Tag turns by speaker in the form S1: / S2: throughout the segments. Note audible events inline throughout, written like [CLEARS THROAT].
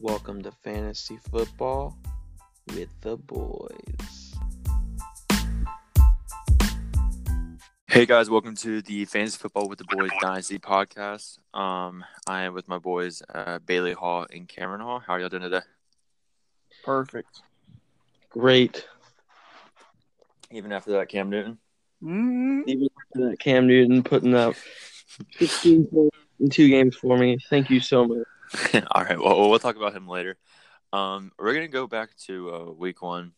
S1: Welcome to Fantasy Football with the boys.
S2: Hey guys, welcome to the Fantasy Football with the Boys Dynasty podcast. Um, I am with my boys uh, Bailey Hall and Cameron Hall. How are y'all doing today?
S3: Perfect.
S1: Great.
S2: Even after that, Cam Newton.
S3: Mm,
S1: Even after that, Cam Newton putting up 16 points in two games for me. Thank you so much. [LAUGHS]
S2: All right, well, we'll talk about him later. Um, we're gonna go back to uh, week one.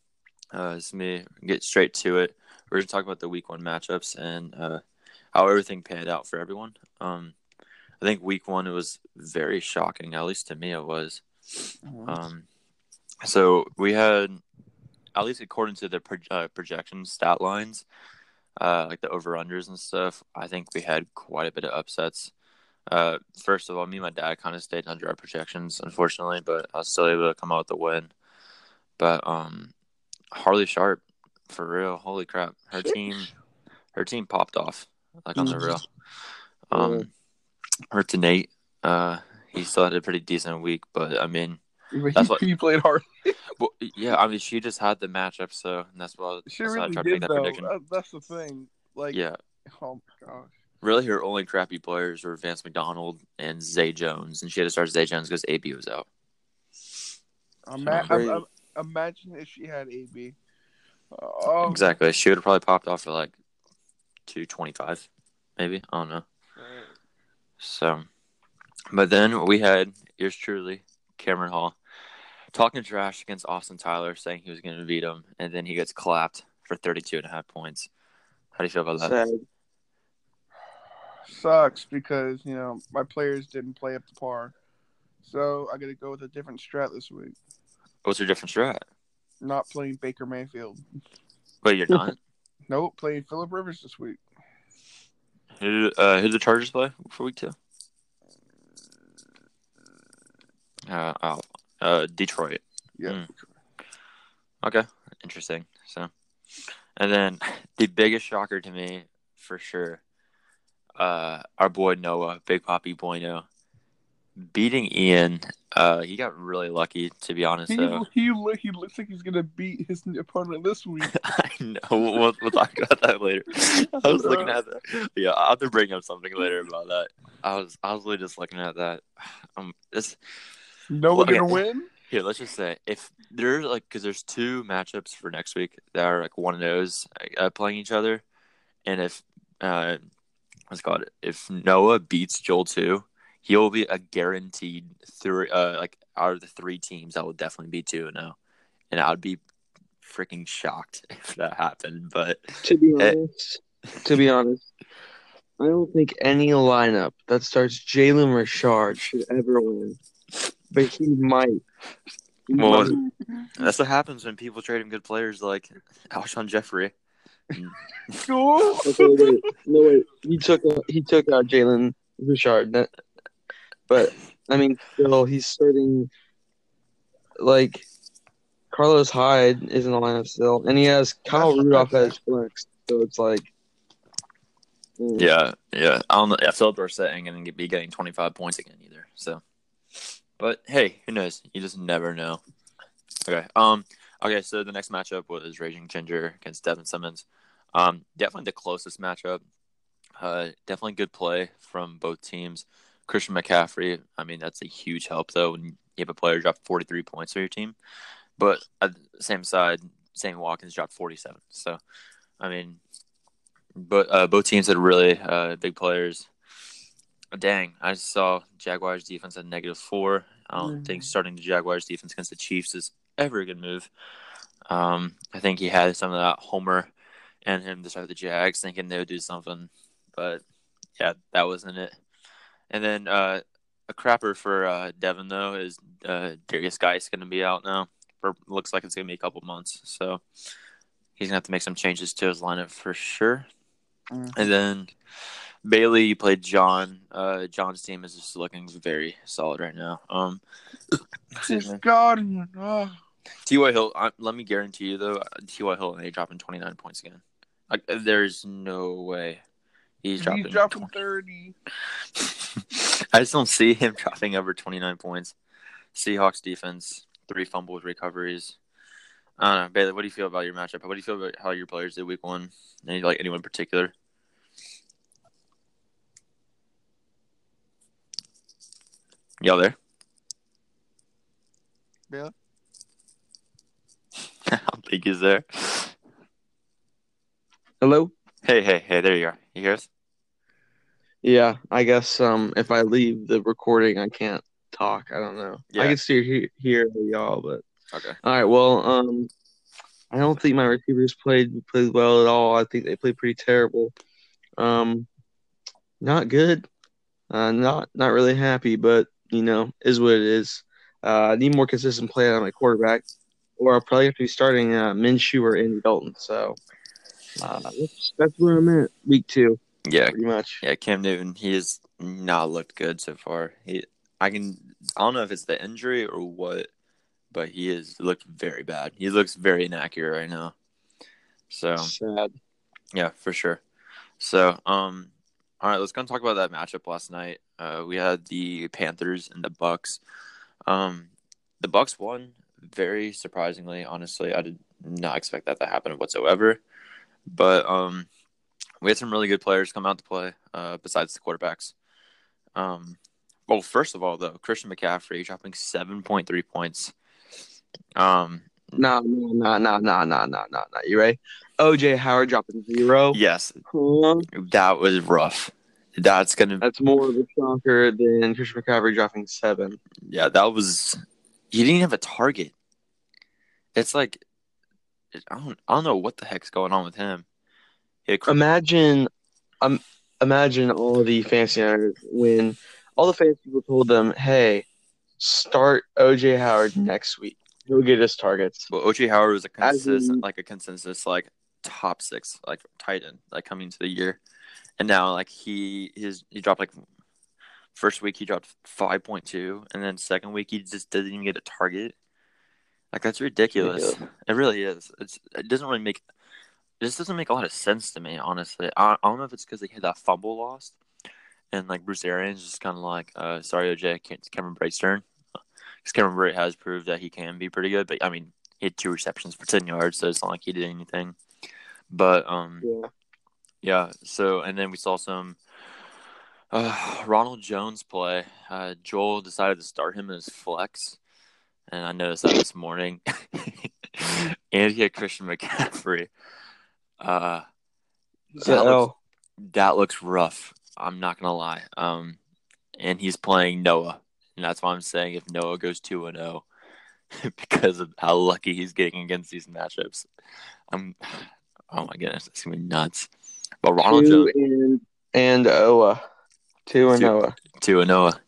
S2: Uh, it's me get straight to it. We're gonna talk about the week one matchups and uh, how everything panned out for everyone. Um, I think week one it was very shocking. At least to me, it was. Um, so we had, at least according to the pro- uh, projection stat lines, uh, like the over unders and stuff. I think we had quite a bit of upsets. Uh, first of all, me and my dad kind of stayed under our projections, unfortunately, but I was still able to come out with a win. But um, Harley Sharp, for real, holy crap, her team, her team popped off like on the real. Um, her to Nate, uh, he still had a pretty decent week, but I mean, That's what-
S3: he played hard. [LAUGHS]
S2: well, yeah, I mean, she just had the matchup, so and that's why,
S3: She
S2: that's
S3: really
S2: tried to make
S3: did
S2: that
S3: though.
S2: prediction.
S3: That- that's the thing. Like,
S2: yeah,
S3: oh my gosh.
S2: Really, her only crappy players were Vance McDonald and Zay Jones, and she had to start Zay Jones because AB was out.
S3: Ima-
S1: Crazy.
S3: im- im- imagine if she had AB. Uh, oh,
S2: Exactly, she would have probably popped off for like two twenty five, maybe. I don't know. So, but then we had yours truly, Cameron Hall, talking trash against Austin Tyler, saying he was going to beat him, and then he gets clapped for 32 and a half points. How do you feel about that?
S1: Sad.
S3: Sucks because you know my players didn't play up to par, so I got to go with a different strat this week.
S2: What's your different strat?
S3: Not playing Baker Mayfield.
S2: But you're not? [LAUGHS]
S3: Nope, playing Philip Rivers this week.
S2: who, did- uh, who the Chargers play for week two? Uh, oh, uh, Detroit.
S3: Yeah.
S2: Mm. Okay, interesting. So, and then [LAUGHS] the biggest shocker to me, for sure, uh, our boy Noah, Big Poppy Bueno, beating Ian. Uh, he got really lucky, to be honest.
S3: He,
S2: Though.
S3: he look he looks like he's gonna beat his opponent this week. [LAUGHS]
S2: I know. We'll, we'll, talk about that later. [LAUGHS] I was looking at that. Yeah, I'll have to bring up something later about that. I was, I was really just looking at that. [SIGHS] Um, this
S3: No one gonna win.
S2: Here, let's just say if there's like because there's two matchups for next week that are like one of those uh, playing each other, and if uh, what's it called if Noah beats Joel two, he'll be a guaranteed three. Uh, like out of the three teams, that will definitely be two and zero, and I would be freaking shocked [LAUGHS] if that happened. But
S1: To be
S2: Eh.
S1: honest, to be honest, I don't think any lineup that starts Jalen Richard should ever win. But he might. He
S2: Well,
S1: might.
S2: that's what happens when people trade him good players like Alshon Jeffery.
S3: Cool. [LAUGHS]
S1: Okay, wait, no wait. He took uh, he took out Jalen Richard, but I mean, still he's starting like Carlos Hyde is in the lineup still, and he has Kyle Rudolph
S3: that's-
S1: as flex, so it's like, mm,
S2: Yeah, yeah. I don't know. Yeah, Phillip Dorsett ain't gonna be getting twenty five points again either. So, but hey, who knows? You just never know. Okay. Um. Okay. So the next matchup was Raging Ginger against Devin Simmons. Um. Definitely the closest matchup. Uh. Definitely good play from both teams. Christian McCaffrey. I mean, that's a huge help though when you have a player drop forty three points for your team. But at the same side, Sammy Watkins dropped forty seven. So, I mean, but uh, both teams had really uh, big players. Dang, I just saw Jaguars defense at negative four. I don't
S3: Mhm.
S2: think starting the Jaguars defense against the Chiefs is ever a good move. Um, I think he had some of that homer and him to start the Jags, thinking they would do something, but yeah, that wasn't it. And then uh, a crapper for uh, Devin though is uh, Derrius Guice going to be out now. For looks like it's going to be a couple months, so he's going to have to make some changes to his lineup for sure.
S3: Mhm.
S2: And then Bailey you played John. Uh, John's team is just looking very solid right now. Um, excuse
S3: Just
S2: me.
S3: God. Oh.
S2: T.Y. Hill. I, let me guarantee you though, T.Y. Hill and they dropping twenty nine points again. Like, there's no way he's dropping.
S3: He's dropping thirty. [LAUGHS]
S2: I just don't see him dropping over twenty nine points. Seahawks defense, three fumbles recoveries. I don't know, Bailey. What do you feel about your matchup? What do you feel about how your players did week one? Any like anyone in particular? Y'all there?
S3: Yeah. [LAUGHS]
S2: I don't think he's there.
S1: Hello.
S2: Hey, hey, hey! There you are. You hear us?
S1: Yeah, I guess um if I leave the recording, I can't talk. I don't know.
S2: Yeah.
S1: I can still hear, hear y'all, but
S2: Okay.
S1: all right. Well, um, I don't think my receivers played played well at all. I think they played pretty terrible. Um, not good. Uh, not not really happy, but you know, is what it is. Uh, I need more consistent play on my quarterback, or I'll probably have to be starting uh, Minshew or Andy Dalton. So uh, that's, that's where I'm at, week two,
S2: Yeah,
S1: pretty much.
S2: yeah. Cam Newton, he has not looked good so far. He, I can, I don't know if it's the injury or what, but he has looked very bad. He looks very inaccurate right now. So
S1: Sad.
S2: Yeah, for sure. So, um, all right, let's go and talk about that matchup last night. Uh, we had the Panthers and the Bucks. Um, the Bucks won very surprisingly. Honestly, I did not expect that to happen whatsoever. But um, we had some really good players come out to play. Uh, besides the quarterbacks. Um, well, first of all, though, Christian McCaffrey dropping seven point three points. Um,
S1: No, no, no, no, no, no, no, no, no. You ready? OJ Howard dropping zero.
S2: yes,
S1: Huh?
S2: that was rough. That's gonna
S1: That's more of a shocker than Christian McCaffrey dropping seven.
S2: Yeah, that was. He didn't have a target. It's like, I don't, I don't know what the heck's going on with him. Had-
S1: Imagine, um, imagine all the fantasy owners when all the fantasy people told them, "Hey, start OJ Howard next week. He'll get his targets."
S2: well, OJ Howard was a consistent,
S1: in-
S2: like a consensus, like top six, like tight end, like coming into the year, and now like he his he dropped like first week he dropped five point two, and then second week he just didn't even get a target. Like that's ridiculous.
S1: Ridiculous.
S2: It really is. It's it doesn't really make this doesn't make a lot of sense to me, honestly. I, I don't know if it's because they had that fumble lost, and like Bruce Arians just kind of like, uh, sorry, OJ, it's Cameron Brate's turn. Because Cameron Brate has proved that he can be pretty good, but I mean, he had two receptions for ten yards, so it's not like he did anything. But um,
S1: Yeah.
S2: yeah. So and then we saw some uh, Ronald Jones play. Uh, Joel decided to start him as flex, and I noticed that this morning. [LAUGHS] and he had Christian McCaffrey. Uh, that, looks, that looks rough. I'm not gonna lie. Um, and he's playing Noah, and that's why I'm saying if Noah goes two and zero, [LAUGHS] because of how lucky he's getting against these matchups. I'm, oh my goodness, it's gonna be nuts. But Ronald
S1: two
S2: Jones,
S1: and and Oa, two and
S2: Two.
S1: Oa.
S2: two and Noah,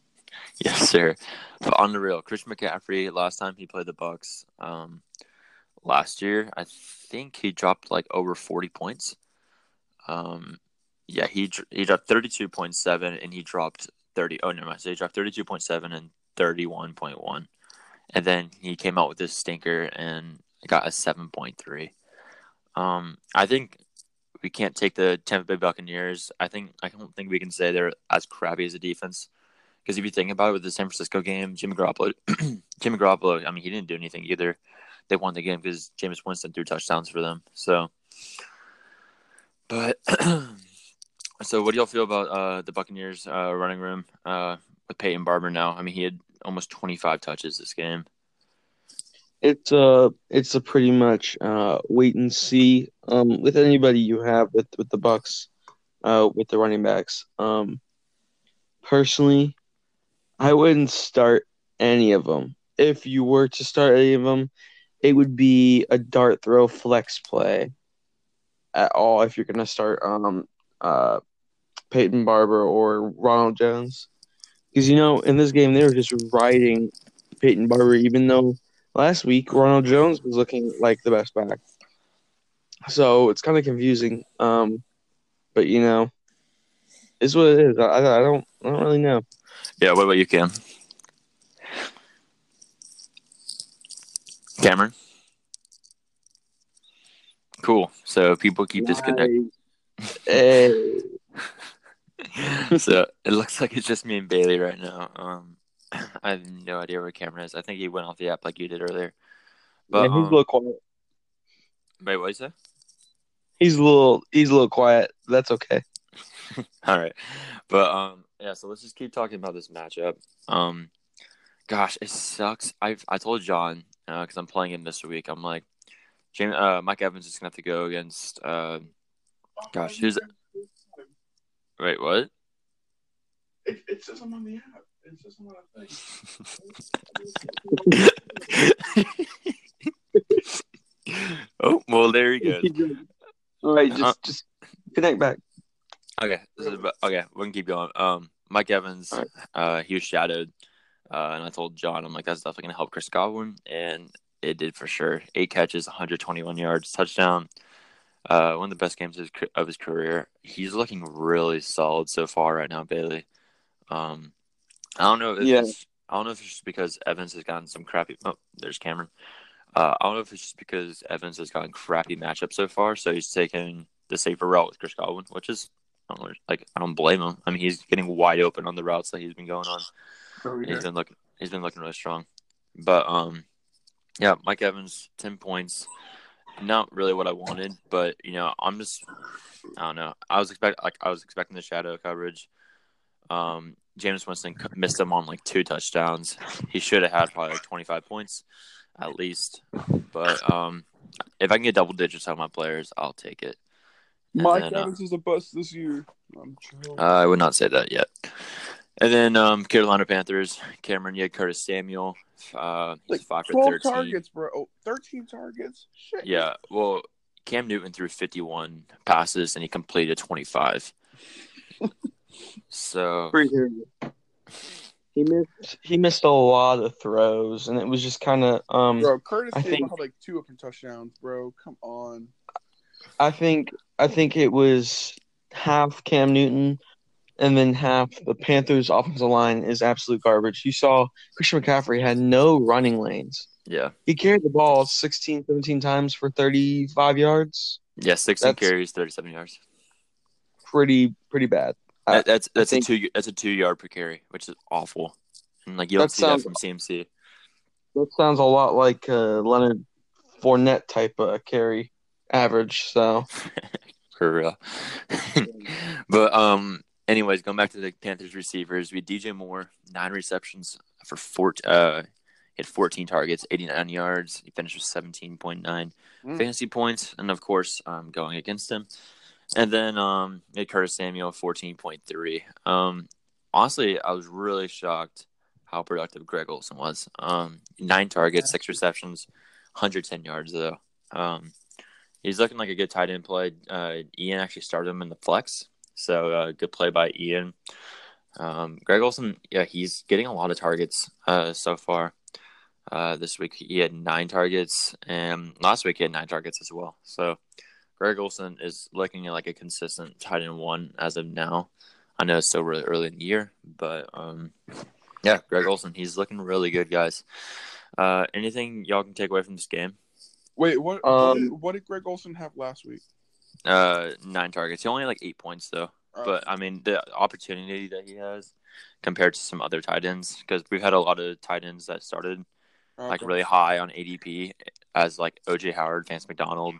S2: [LAUGHS] yes sir. But on the real, Christian McCaffrey. Last time he played the Bucks, um, last year I think he dropped like over forty points. Um, yeah, he he dropped thirty two point seven, and he dropped thirty. Oh no, I say he dropped thirty two point seven and thirty one point one, and then he came out with this stinker and got a seven point three. Um, I think we can't take the Tampa Bay Buccaneers. I think I don't think we can say they're as crappy as a defense. Because if you think about it, with the San Francisco game, Jimmy Garoppolo, [CLEARS THROAT] Jimmy Garoppolo, I mean, he didn't do anything either. They won the game because Jameis Winston threw touchdowns for them. So, but [CLEARS THROAT] so what do y'all feel about uh, the Buccaneers uh, running room uh, with Peyton Barber now? I mean, he had almost 25 touches this game.
S1: It's uh it's a pretty much uh wait and see um with anybody you have with with the Bucks uh with the running backs. Um personally, I wouldn't start any of them. If you were to start any of them, it would be a dart throw flex play at all if you're going to start um uh Peyton Barber or Ronald Jones. Cuz you know, in this game they were just riding Peyton Barber even though last week Ronald Jones was looking like the best back. So it's kind of confusing. Um, but you know, is what it is. I, I don't I don't really know.
S2: Yeah, what about you, Cam? Cameron? Cool. So people keep disconnecting.
S1: Hey, [LAUGHS]
S2: so it looks like it's just me and Bailey right now. Um, [LAUGHS] I have no idea where Cameron is. I think he went off the app like you did earlier.
S1: But yeah, he's
S2: um,
S1: a little quiet.
S2: wait, what you say?
S1: He's a little he's a little quiet. That's okay. [LAUGHS]
S2: All right, but um, yeah. So let's just keep talking about this matchup. Um, gosh, it sucks. I I told John because I'm playing him this week. I'm like, James, uh, Mike Evans is gonna have to go against. Uh, gosh, who's wait what?
S3: It, it says I'm on the app. It says I'm on a thing.
S2: oh well, there he goes. [LAUGHS]
S1: All right,
S2: Uh,
S1: just just connect back.
S2: Okay, this is about, okay. We can keep going. Um, Mike Evans,
S1: right.
S2: uh, he was shadowed, uh, and I told John, I'm like, that's definitely gonna help Chris Godwin, and it did for sure. Eight catches, 121 yards, touchdown. Uh, one of the best games of his, of his career. He's looking really solid so far right now, Bailey. Um, I don't know if
S1: Yeah.
S2: it's, I don't know if it's just because Evans has gotten some crappy. Oh, there's Cameron. Uh, I don't know if it's just because Evans has gotten crappy matchups so far, so he's taking the safer route with Chris Godwin, which is I don't like I don't blame him. I mean, he's getting wide open on the routes that he's been going on.
S3: Oh, yeah.
S2: He's been looking. He's been looking really strong. But um, yeah, Mike Evans, ten points. Not really what I wanted, but you know, I'm just. I don't know. I was expect like I was expecting the shadow coverage. Um, Jameis Winston missed him on like two touchdowns. He should have had probably like 25 points at least. But um, if I can get double digits of my players, I'll take it. And
S3: Mike
S2: then, uh,
S3: Evans is a bust this year. I'm joking.
S2: Uh, I would not say that yet. And then um, Carolina Panthers, Cameron, you had Curtis Samuel. Uh, he's
S3: like
S2: five for
S3: 12
S2: 13.
S3: targets, bro. Oh, 13 targets? Shit.
S2: Yeah, well, Cam Newton threw 51 passes and he completed 25. so,
S1: Pretty terrible. He missed he missed a lot of throws, and it was just kind of um.
S3: Bro, Curtis
S1: I think-
S3: had like two open touchdowns, bro. Come on.
S1: I think I think it was half Cam Newton, and then half the Panthers' offensive line is absolute garbage. You saw Christian McCaffrey had no running lanes.
S2: yeah.
S1: He carried the ball 16, 17 times for 35 yards.
S2: Yeah, 16
S1: That's-
S2: carries, 37 yards.
S1: Pretty pretty bad.
S2: That, that's that's a two that's a two yard per carry, which is awful. And like you don't
S1: That
S2: see
S1: sounds-
S2: that from CMC.
S1: That sounds a lot like uh, Leonard Fournette type of carry average. So [LAUGHS]
S2: For real. [LAUGHS] but um anyways, going back to the Panthers receivers, we had DJ Moore, nine receptions for four uh had 14 targets, 89 yards. He finished with 17.9
S3: Mm.
S2: fantasy points, and of course, um, going against him. And then um, we had Curtis Samuel, 14.3. Um, honestly, I was really shocked how productive Greg Olsen was. Um, nine targets, six receptions, 110 yards though. Um, he's looking like a good tight end play. Uh, Ian actually started him in the flex, so uh, good play by Ian. Um, Greg Olsen, yeah, he's getting a lot of targets uh, so far. Uh, this week he had nine targets, and last week he had nine targets as well. So Greg Olsen is looking like a consistent tight end one as of now. I know it's still really early in the year, but um, yeah, Greg Olsen, he's looking really good, guys. Uh, anything y'all can take away from this game?
S3: Wait, what,
S1: Um,
S3: what, did, Greg Olsen have last week?
S2: Uh, nine targets. He only had like eight points though.
S3: Uh,
S2: But I mean, the opportunity that he has compared to some other tight ends, because we've had a lot of tight ends that started like really high on ADP as like OJ Howard, Vance McDonald,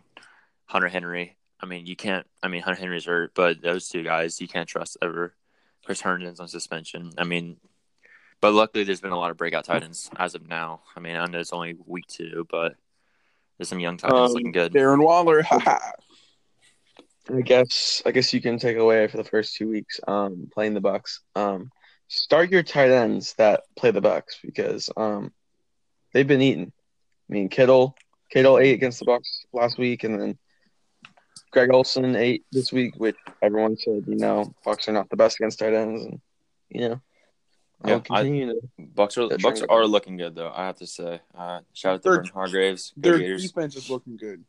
S2: Hunter Henry. I mean, you can't. I mean, Hunter Henry's hurt, but those two guys you can't trust ever. Chris Herndon's on suspension. I mean, but luckily there's been a lot of breakout tight ends as of now. I mean, I know it's only week two, but there's some young tight ends
S1: Um,
S2: looking good.
S3: Darren Waller. haha.
S1: I guess I guess you can take away for the first two weeks um, playing the Bucks. Um, start your tight ends that play the Bucks because um, they've been eating. I mean, Kittle Kittle ate against the Bucks last week, and then Greg Olsen ate this week, which everyone said you know Bucks are not the best against tight ends, and you know
S2: Yeah,
S1: I'll continue to.
S2: Bucks are
S1: That's
S2: Bucks
S1: right.
S2: are looking good though. I have to say. Uh, shout out to
S3: They're-
S2: Vernon Hargreaves.
S3: Their
S2: Gators.
S3: defense is looking good.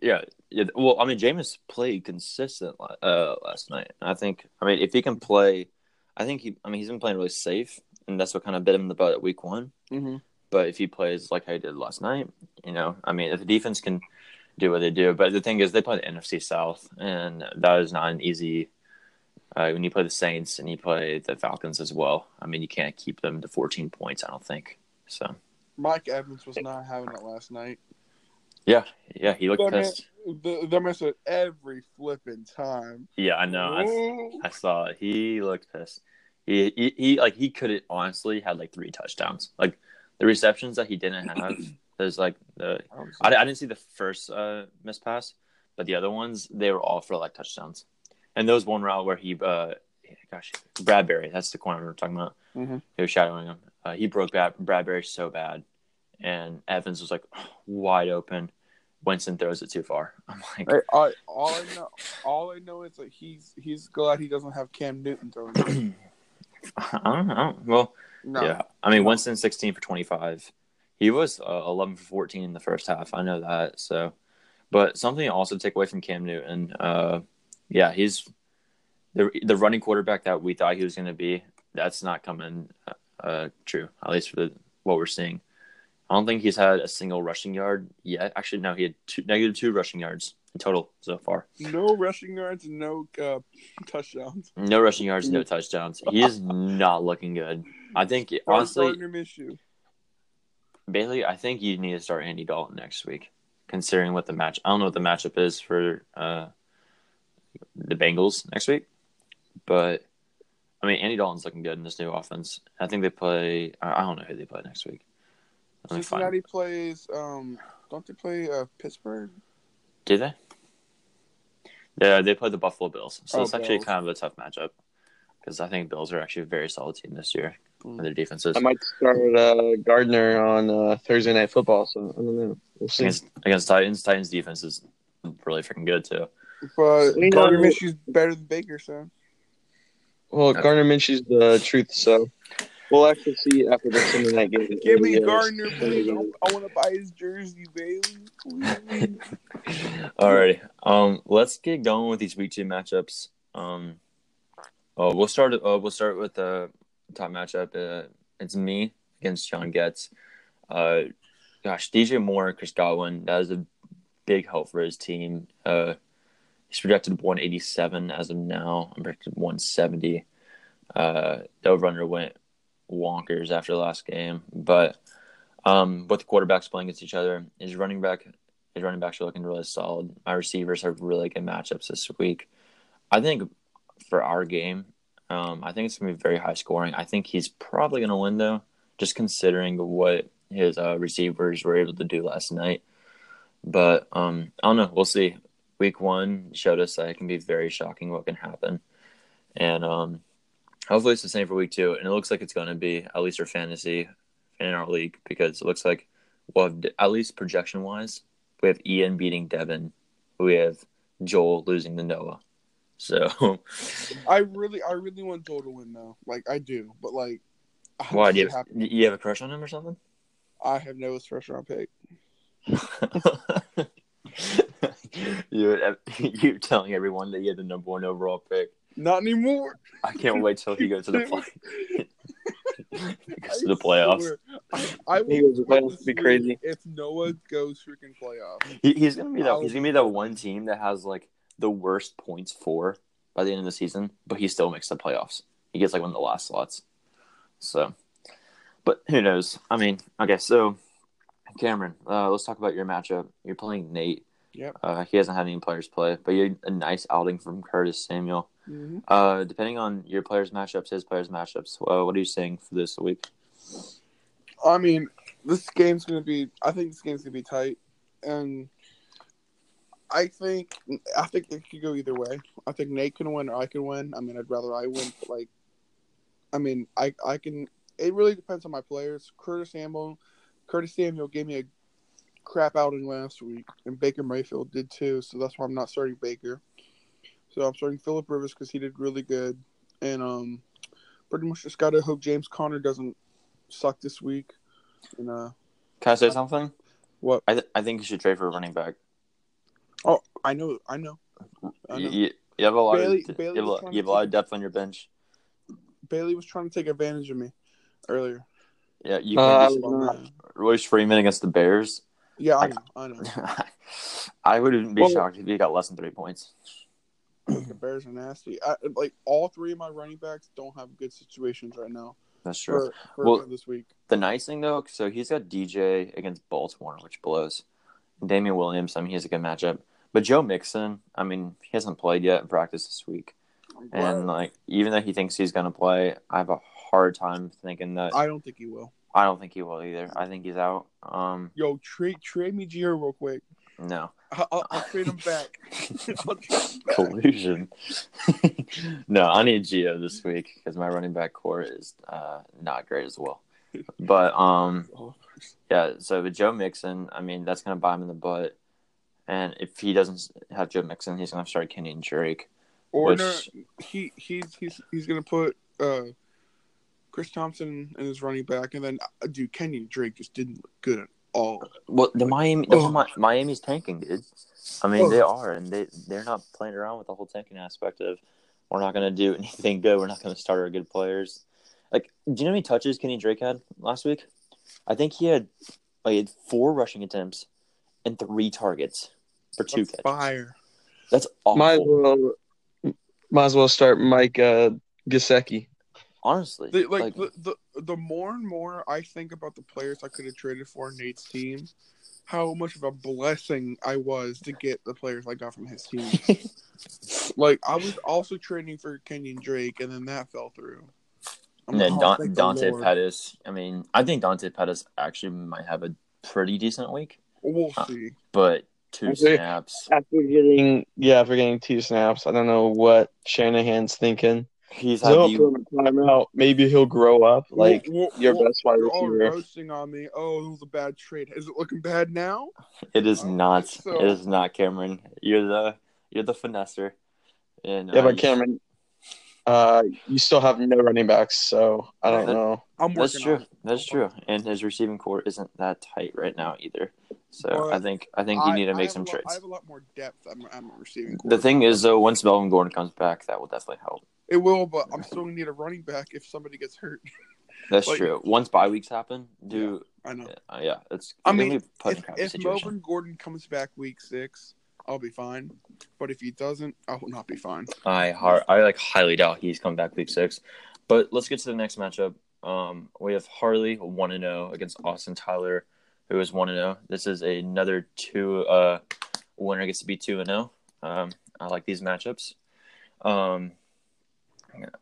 S2: Yeah, yeah. Well, I mean, Jameis played consistent uh, last night. I think. I mean, if he can play, I think he. I mean, he's been playing really safe, and that's what kind of bit him in the butt at week one.
S3: Mm-hmm.
S2: But if he plays like I did last night, you know, I mean, if the defense can do what they do, but the thing is, they play the NFC South, and that is not an easy uh, when you play the Saints and you play the Falcons as well. I mean, you can't keep them to 14 points. I don't think so.
S3: Mike Evans was not having it last night.
S2: Yeah, yeah, he looked
S3: That
S2: pissed.
S3: the, that man said every flipping time.
S2: Yeah, I know. I, I saw it. He looked pissed. He, he he like he could have honestly had like three touchdowns. Like the receptions that he didn't have. [CLEARS THROAT] There's like the I, I didn't see the first uh miss pass, but the other ones they were all for like touchdowns. And there was one route where he uh gosh Bradberry that's the corner we were talking about.
S3: Mhm.
S2: He was shadowing him. Uh, he broke Brad, Bradberry so bad, and Evans was like wide open. Winston throws it too far. [LAUGHS] I'm like,
S3: Hey, I, all I know, all I know is that he's he's glad he doesn't have Cam Newton throwing. it. [CLEARS THROAT]
S2: I don't know. Well,
S3: No,
S2: Yeah, I mean Winston sixteen for twenty five. He was uh, eleven for fourteen in the first half. I know that. So, but something also to take away from Cam Newton. Uh, yeah, he's the the running quarterback that we thought he was going to be. That's not coming uh, true. At least for the what we're seeing. I don't think he's had a single rushing yard yet. Actually, no, he had two, negative two rushing yards in total so far.
S3: no rushing yards no uh, touchdowns.
S2: No rushing yards, no touchdowns. He is not looking good. I think honestly,
S3: Gardner Minshew.
S2: Bailey, I think you need to start Andy Dalton next week, considering what the match. I don't know what the matchup is for uh, the Bengals next week, but I mean Andy Dalton's looking good in this new offense. I think they play. I I don't know who they play next week. Let me find.
S3: Cincinnati plays. Um, don't they play uh, Pittsburgh?
S2: Do they? Yeah, they play the Buffalo Bills, so
S3: Oh,
S2: it's actually
S3: Bills.
S2: kind of a tough matchup because I think Bills are actually a very solid team this year.
S3: Mm.
S2: And their defenses
S1: I might start uh, Gardner on uh, Thursday Night Football. So I don't know. We'll see.
S2: against against Titans. Titans defense is really freaking good too.
S3: But
S1: We
S3: Gardner
S1: know-
S3: Minshew's better than Baker, so.
S1: Well, Gardner Minshew's the truth, so we'll actually see after the Sunday night game. [LAUGHS]
S3: Give me
S1: Yes.
S3: Gardner, please. I, I want to buy his jersey, Bailey. Please.
S2: Alrighty. Um, let's get going with these week two matchups. Um, oh, we'll start. Uh, we'll start with the top matchup. Uh, it's me against John Getz. Uh, gosh, DJ Moore, Chris Godwin. That is a big help for his team. Uh, he's projected 187 as of now. I'm projected 170. Uh, the over/under went wonkers after the last game, but um, the quarterbacks playing against each other, his running back his running backs are looking really solid. My receivers have really good matchups this week. I think for our game, um, I think it's to be very high scoring. I think he's probably to win, though, just considering what his uh, receivers were able to do last night. But um, I don't know. We'll see. Week one showed us that it can be very shocking what can happen. And um, hopefully it's the same for week two. And it looks like it's going to be, at least for fantasy in our league, because it looks like we'll have, at least projection wise, we have Ian beating Devin. We have Joel losing to Noah. So [LAUGHS]
S3: I really, I really want Joel to win now. Like I do, but like,
S2: why
S3: don't
S2: you have, you have a crush on him or something?
S3: I have Noah's first round pick.
S2: You [LAUGHS] you're telling everyone that you had the number one overall pick.
S3: Not anymore.
S2: I can't wait till he goes to the [LAUGHS] play. [LAUGHS] goes to the
S3: I
S2: playoffs.
S3: I, I
S1: He
S3: will
S1: goes to playoffs, be crazy.
S3: If Noah goes freaking playoffs,
S2: He, he's gonna be that.
S3: I'll-
S2: He's gonna be that one team that has like the worst points for by the end of the season, but he still makes the playoffs. He gets like one of the last slots. So, but who knows? I mean, okay. So, Cameron, uh, let's talk about your matchup. You're playing Nate.
S3: Yep.
S2: Uh, he hasn't had any players play, but a nice outing from Curtis Samuel.
S3: mm-hmm.
S2: Uh, depending on your players' matchups, his players' matchups, uh, what are you saying for this week?
S3: I mean, this game's gonna be. I think this game's gonna be tight, and I think I think it could go either way. I think Nate can win or I can win. I mean, I'd rather I win. But like, I mean, I I can. It really depends on my players. Curtis Samuel, Curtis Samuel gave me a crap outing last week, and Baker Mayfield did too. So that's why I'm not starting Baker. So I'm starting Philip Rivers because he did really good, and um, pretty much just gotta hope James Conner doesn't suck this week. And uh,
S2: Can I say something?
S3: what?
S2: I, th- I think you should trade for a running back.
S3: Oh, I know, I know. I know.
S2: You, you have a lot
S3: Bailey-
S2: of
S3: Bailey
S2: you have, a, you have a lot of depth on your bench.
S3: Bailey was trying to take advantage of me earlier.
S2: Yeah, you
S1: Uh,
S2: can
S1: was not.
S2: just Royce Freeman against the Bears.
S3: Yeah, I know, I know. [LAUGHS]
S2: I wouldn't be
S1: Well-
S2: shocked if he got less than three points.
S3: the Bears are nasty. I, like all three of my running backs don't have good situations right now
S2: That's true.
S3: for, for
S2: Well-
S3: this week.
S2: The nice thing though, so he's got DJ against Baltimore, which blows. Damien Williams, I mean, he's a good matchup. But Joe Mixon, I mean, he hasn't played yet in practice this week, and like even though he thinks he's gonna play, I have a hard time thinking that.
S3: I don't think he will.
S2: I don't think he will either. I think he's out. Um,
S3: Yo, trade trade me Gio real quick.
S2: no
S3: I'll, I'll, I'll trade him back. [LAUGHS] [LAUGHS] I'll trade him back.
S2: collusion. [LAUGHS] no, I need Gio this week because my running back core is uh, not great as well. But um,
S3: Oh,
S2: Yeah, so with Joe Mixon, I mean, that's going to bite him in the butt. And if he doesn't have Joe Mixon, he's going to start Kenyan Drake.
S3: Or
S2: Which-
S3: no, he he's he's he's gonna put uh Chris Thompson and his running back, and then uh, dude Kenyan Drake just didn't look good at all.
S2: Well, the Miami, the
S3: Oh.
S2: Miami's tanking, dude. I mean,
S3: Oh.
S2: they are, and they they're not playing around with the whole tanking aspect of we're not going to do [LAUGHS] anything good. We're not going to start our good players. Like, do you know how many touches Kenny Drake had last week? I think he had like he had four rushing attempts and three targets for two
S3: That's
S2: catches.
S3: fire.
S2: That's awful.
S1: Might as well, might as well start Mike uh, Gesicki.
S2: Honestly,
S3: The, like,
S2: like,
S3: the, the the more and more I think about the players I could have traded for Nate's team, how much of a blessing I was to get the players I got from his team. [LAUGHS] like I was also trading for Kenyan Drake, and then that fell through. I'm
S2: And then
S3: like,
S2: Don-
S3: thank the
S2: Dante Pettis. I mean, I think Dante Pettis actually might have a pretty decent week,
S3: We'll
S2: Uh,
S3: see.
S2: but two
S1: Okay.
S2: snaps.
S1: After getting, yeah, after getting two snaps, I don't know what Shanahan's thinking.
S2: He's had
S1: He'll
S2: the,
S1: put him in timeout. Maybe he'll grow up like
S3: Well, well,
S1: your
S3: well,
S1: best wide
S3: You're all
S1: receiver.
S3: roasting on me. Oh, it was a bad trade. Is it looking bad now?
S2: it is
S3: I don't so.
S2: It is not Cameron. You're the you're the finesser. And
S1: Yeah,
S2: uh,
S1: but Cameron, uh, you still have no running backs, so I don't
S2: That-
S1: know.
S3: I'm working
S2: That's true.
S3: on.
S2: That's true. And his receiving core isn't that tight right now either. So
S3: But
S2: I think I think you need to make some
S3: lot,
S2: trades.
S3: I have a lot more depth. I'm, I'm receiving.
S2: The thing is, though, once Melvin Gordon comes back, that will definitely help.
S3: It will, but I'm still gonna need a running back if somebody gets hurt. [LAUGHS]
S2: That's
S3: Like-
S2: true. Once bye weeks happen, do
S3: I know.
S2: uh, yeah, it's.
S3: I mean,
S2: be a
S3: If, if. Melvin Gordon comes back week six, I'll be fine. But if he doesn't, I will not be fine.
S2: I har- I like highly doubt he's coming back week six. But let's get to the next matchup. Um, we have Harley one and zero against Austin Tyler, who is one and zero. This is another two. Uh, winner gets to be two and zero. Um, I like these matchups. Um,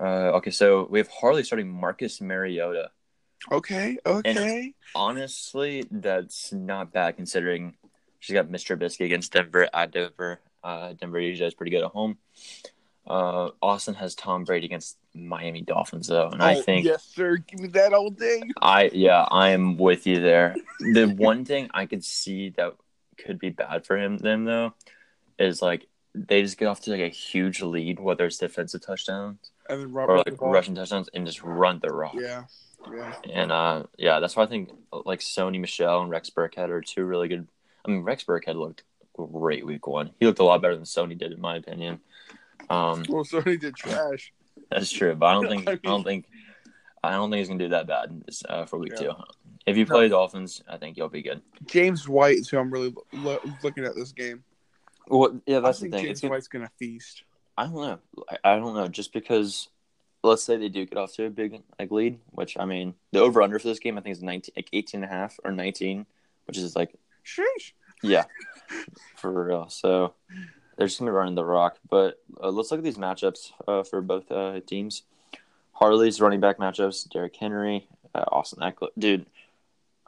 S2: uh, okay, so we have Harley starting Marcus Mariota.
S3: Okay. Okay.
S2: Honestly, that's not bad considering she's got Mr. Trubisky against Denver at Denver. Uh, Denver usually is pretty good at home. Uh, Austin has Tom Brady against Miami Dolphins though, and I
S3: Oh,
S2: think
S3: yes, sir. Give me that old thing.
S2: I yeah I am with you there. The one thing I could see that could be bad for him them though is like they just get off to like a huge lead, whether it's defensive touchdowns
S3: And then
S2: or like rushing touchdowns, and just run the rock.
S3: Yeah. Yeah.
S2: And uh, yeah, that's why I think like Sony Michel and Rex Burkhead are two really good. I mean, Rex Burkhead looked great week one. He looked a lot better than Sony did, in my opinion. Um,
S3: Well, Sony did trash. [LAUGHS]
S2: that's true, but I don't [LAUGHS] think
S3: I
S2: I, don't think I don't think he's gonna do that bad this, uh, for week
S3: Yeah.
S2: two. If you play Dolphins, I think you'll be good.
S3: James White is who I'm really lo- looking at this game.
S2: Well, yeah, that's the thing.
S3: James
S2: It's good.
S3: White's gonna feast.
S2: I don't know. I, I don't know. Just because, let's say they do get off to a big like lead, which I mean, the over under for this game I think is 19, like 18 and a half or 19, which is like
S3: Sheesh.
S2: Yeah, for real. So they're just gonna be running the rock. But uh, let's look at these matchups uh, for both uh, teams. Harley's running back matchups: Derrick Henry, uh, Austin Ekeler. Dude,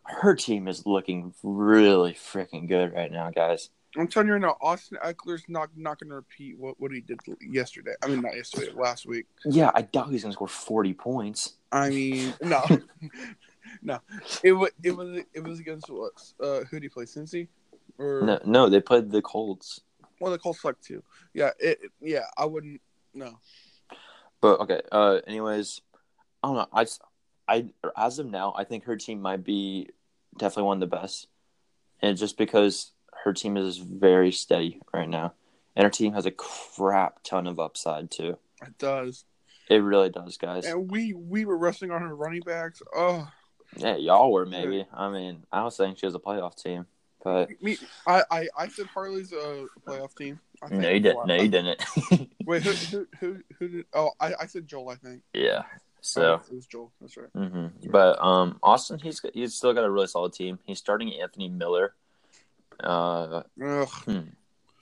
S2: her team is looking really freaking good right now, guys.
S3: I'm telling you right now, Austin Ekeler's not not going to repeat what, what he did yesterday. I mean, not yesterday, last week.
S2: Yeah, I doubt he's gonna score forty points.
S3: I mean, [LAUGHS] no, [LAUGHS] no. It was it was it was against what? Uh, who did he play? Cincy, or
S2: No, no, they played the Colts.
S3: well, the Colts select too. Yeah, it, it- yeah. I wouldn't. No.
S2: But okay. Uh, anyways, I don't know. I, I as of now, I think her team might be definitely one of the best, and just because her team is very steady right now, and her team has a crap ton of upside too.
S3: It does.
S2: It really does, guys.
S3: And we we were resting on her running backs. Oh,
S2: Yeah, y'all were maybe. I mean, I was saying she was a playoff team, but
S3: me. I I, I said Harley's a playoff team. I think
S2: No, you didn't. No, you didn't. [LAUGHS]
S3: Wait, who, who, who, who did? Oh, I, I said Joel. I think.
S2: yeah.
S3: Oh,
S2: So.
S3: it was Joel. That's right.
S2: hmm But um, Austin, he's he's still got a really solid team. He's starting Anthony Miller. Uh, hmm,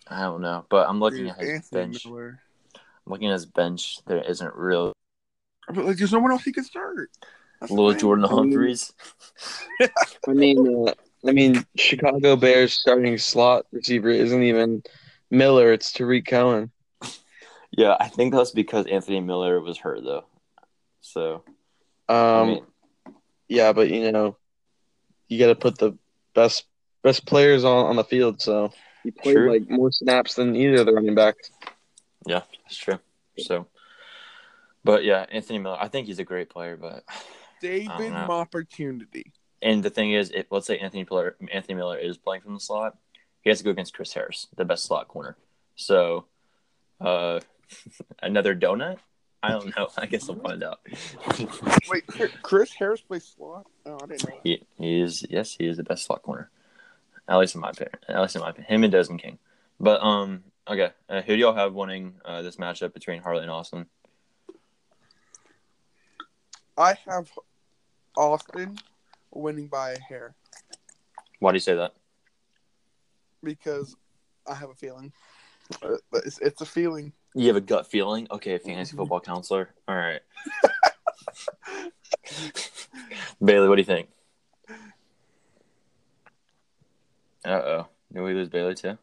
S2: I don't know, but I'm looking
S3: dude,
S2: at his
S3: Anthony
S2: bench.
S3: Miller.
S2: I'm looking at his bench. There isn't real
S3: But like, there's no one else he could start. That's
S2: little. Jordan Humphreys. [LAUGHS]
S1: I mean, uh, I mean, Chicago Bears starting slot receiver isn't even Miller; it's Tarik Cohen.
S2: Yeah, I think that's because Anthony Miller was hurt though. So
S1: Um,
S2: I mean,
S1: yeah, but you know, you got to put the best best players on on the field. So he played
S2: True.
S1: like more snaps than either of the running backs.
S2: yeah, that's true. So, but yeah, Anthony Miller. I think he's a great player, but [SIGHS]
S3: David
S2: know.
S3: opportunity.
S2: and the thing is, if let's say Anthony Miller, Anthony Miller is playing from the slot, he has to go against Chris Harris, the best slot corner. So, uh, [LAUGHS] another donut. I don't know. I guess I'll find out.
S3: Wait, Chris Harris plays slot? Oh, I didn't know.
S2: He, he is yes, he is the best slot corner. At least in my opinion. At least in my opinion. Him and Desmond King. But um okay. Uh, who do y'all have winning uh, this matchup between Harley and Austin?
S3: I have Austin winning by a hair
S2: Why do you say that?
S3: because I have a feeling. Uh, It's, it's a feeling.
S2: You have a gut feeling? Okay, fantasy football counselor. All right. [LAUGHS] Bailey, what do you think? Uh oh. Did we lose Bailey too?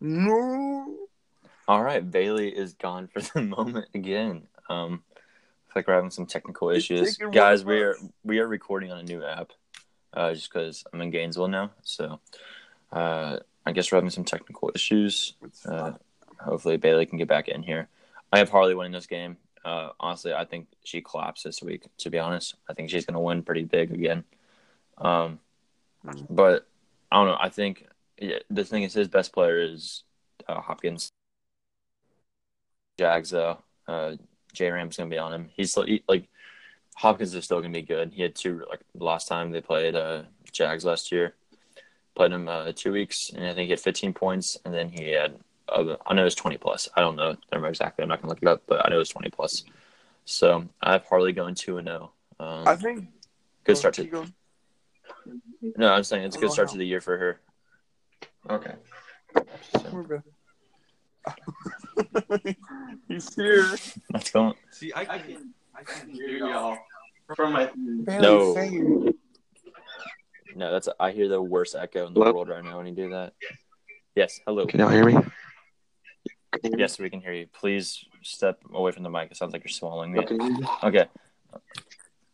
S3: No.
S2: All right, Bailey is gone for the [LAUGHS] moment again. Um, looks like we're having some technical issues, guys. We are we are recording on a new app, uh, just because I'm in Gainesville now. So, uh, I guess we're having some technical issues. Uh, hopefully, Bailey can get back in here. I have Harley winning this game. Uh, honestly, I think she collapsed this week. To be honest, I think she's going to win pretty big again. Um,
S3: Mm.
S2: but I don't know. I think yeah, the thing is, his best player is uh, Hopkins. Jags though, uh, J Ram's gonna be on him. He's still he, like Hopkins is still gonna be good. He had two like last time they played uh, Jags last year. Played him uh, two weeks, and I think he had 15 points, and then he had uh, I know it was 20 plus. I don't know the number exactly. I'm not gonna look it up, but I know it was 20 plus. So I have Harley going two and zero. Um,
S3: I think.
S2: good start to. No. I'm saying it's a good start
S3: wow.
S2: to the year for her.
S1: Okay.
S3: We're. [LAUGHS] He's here.
S2: That's going.
S1: See, I can I can hear y'all from my.
S3: Bailey,
S2: No.
S3: sing.
S2: No, that's I hear the worst echo in the
S1: Hello?
S2: world right now when you do that. Yes, hello.
S1: Can y'all hear me?
S2: Yes, we can hear you. Please step away from the mic. It sounds like you're swallowing me.
S1: Okay.
S2: Okay.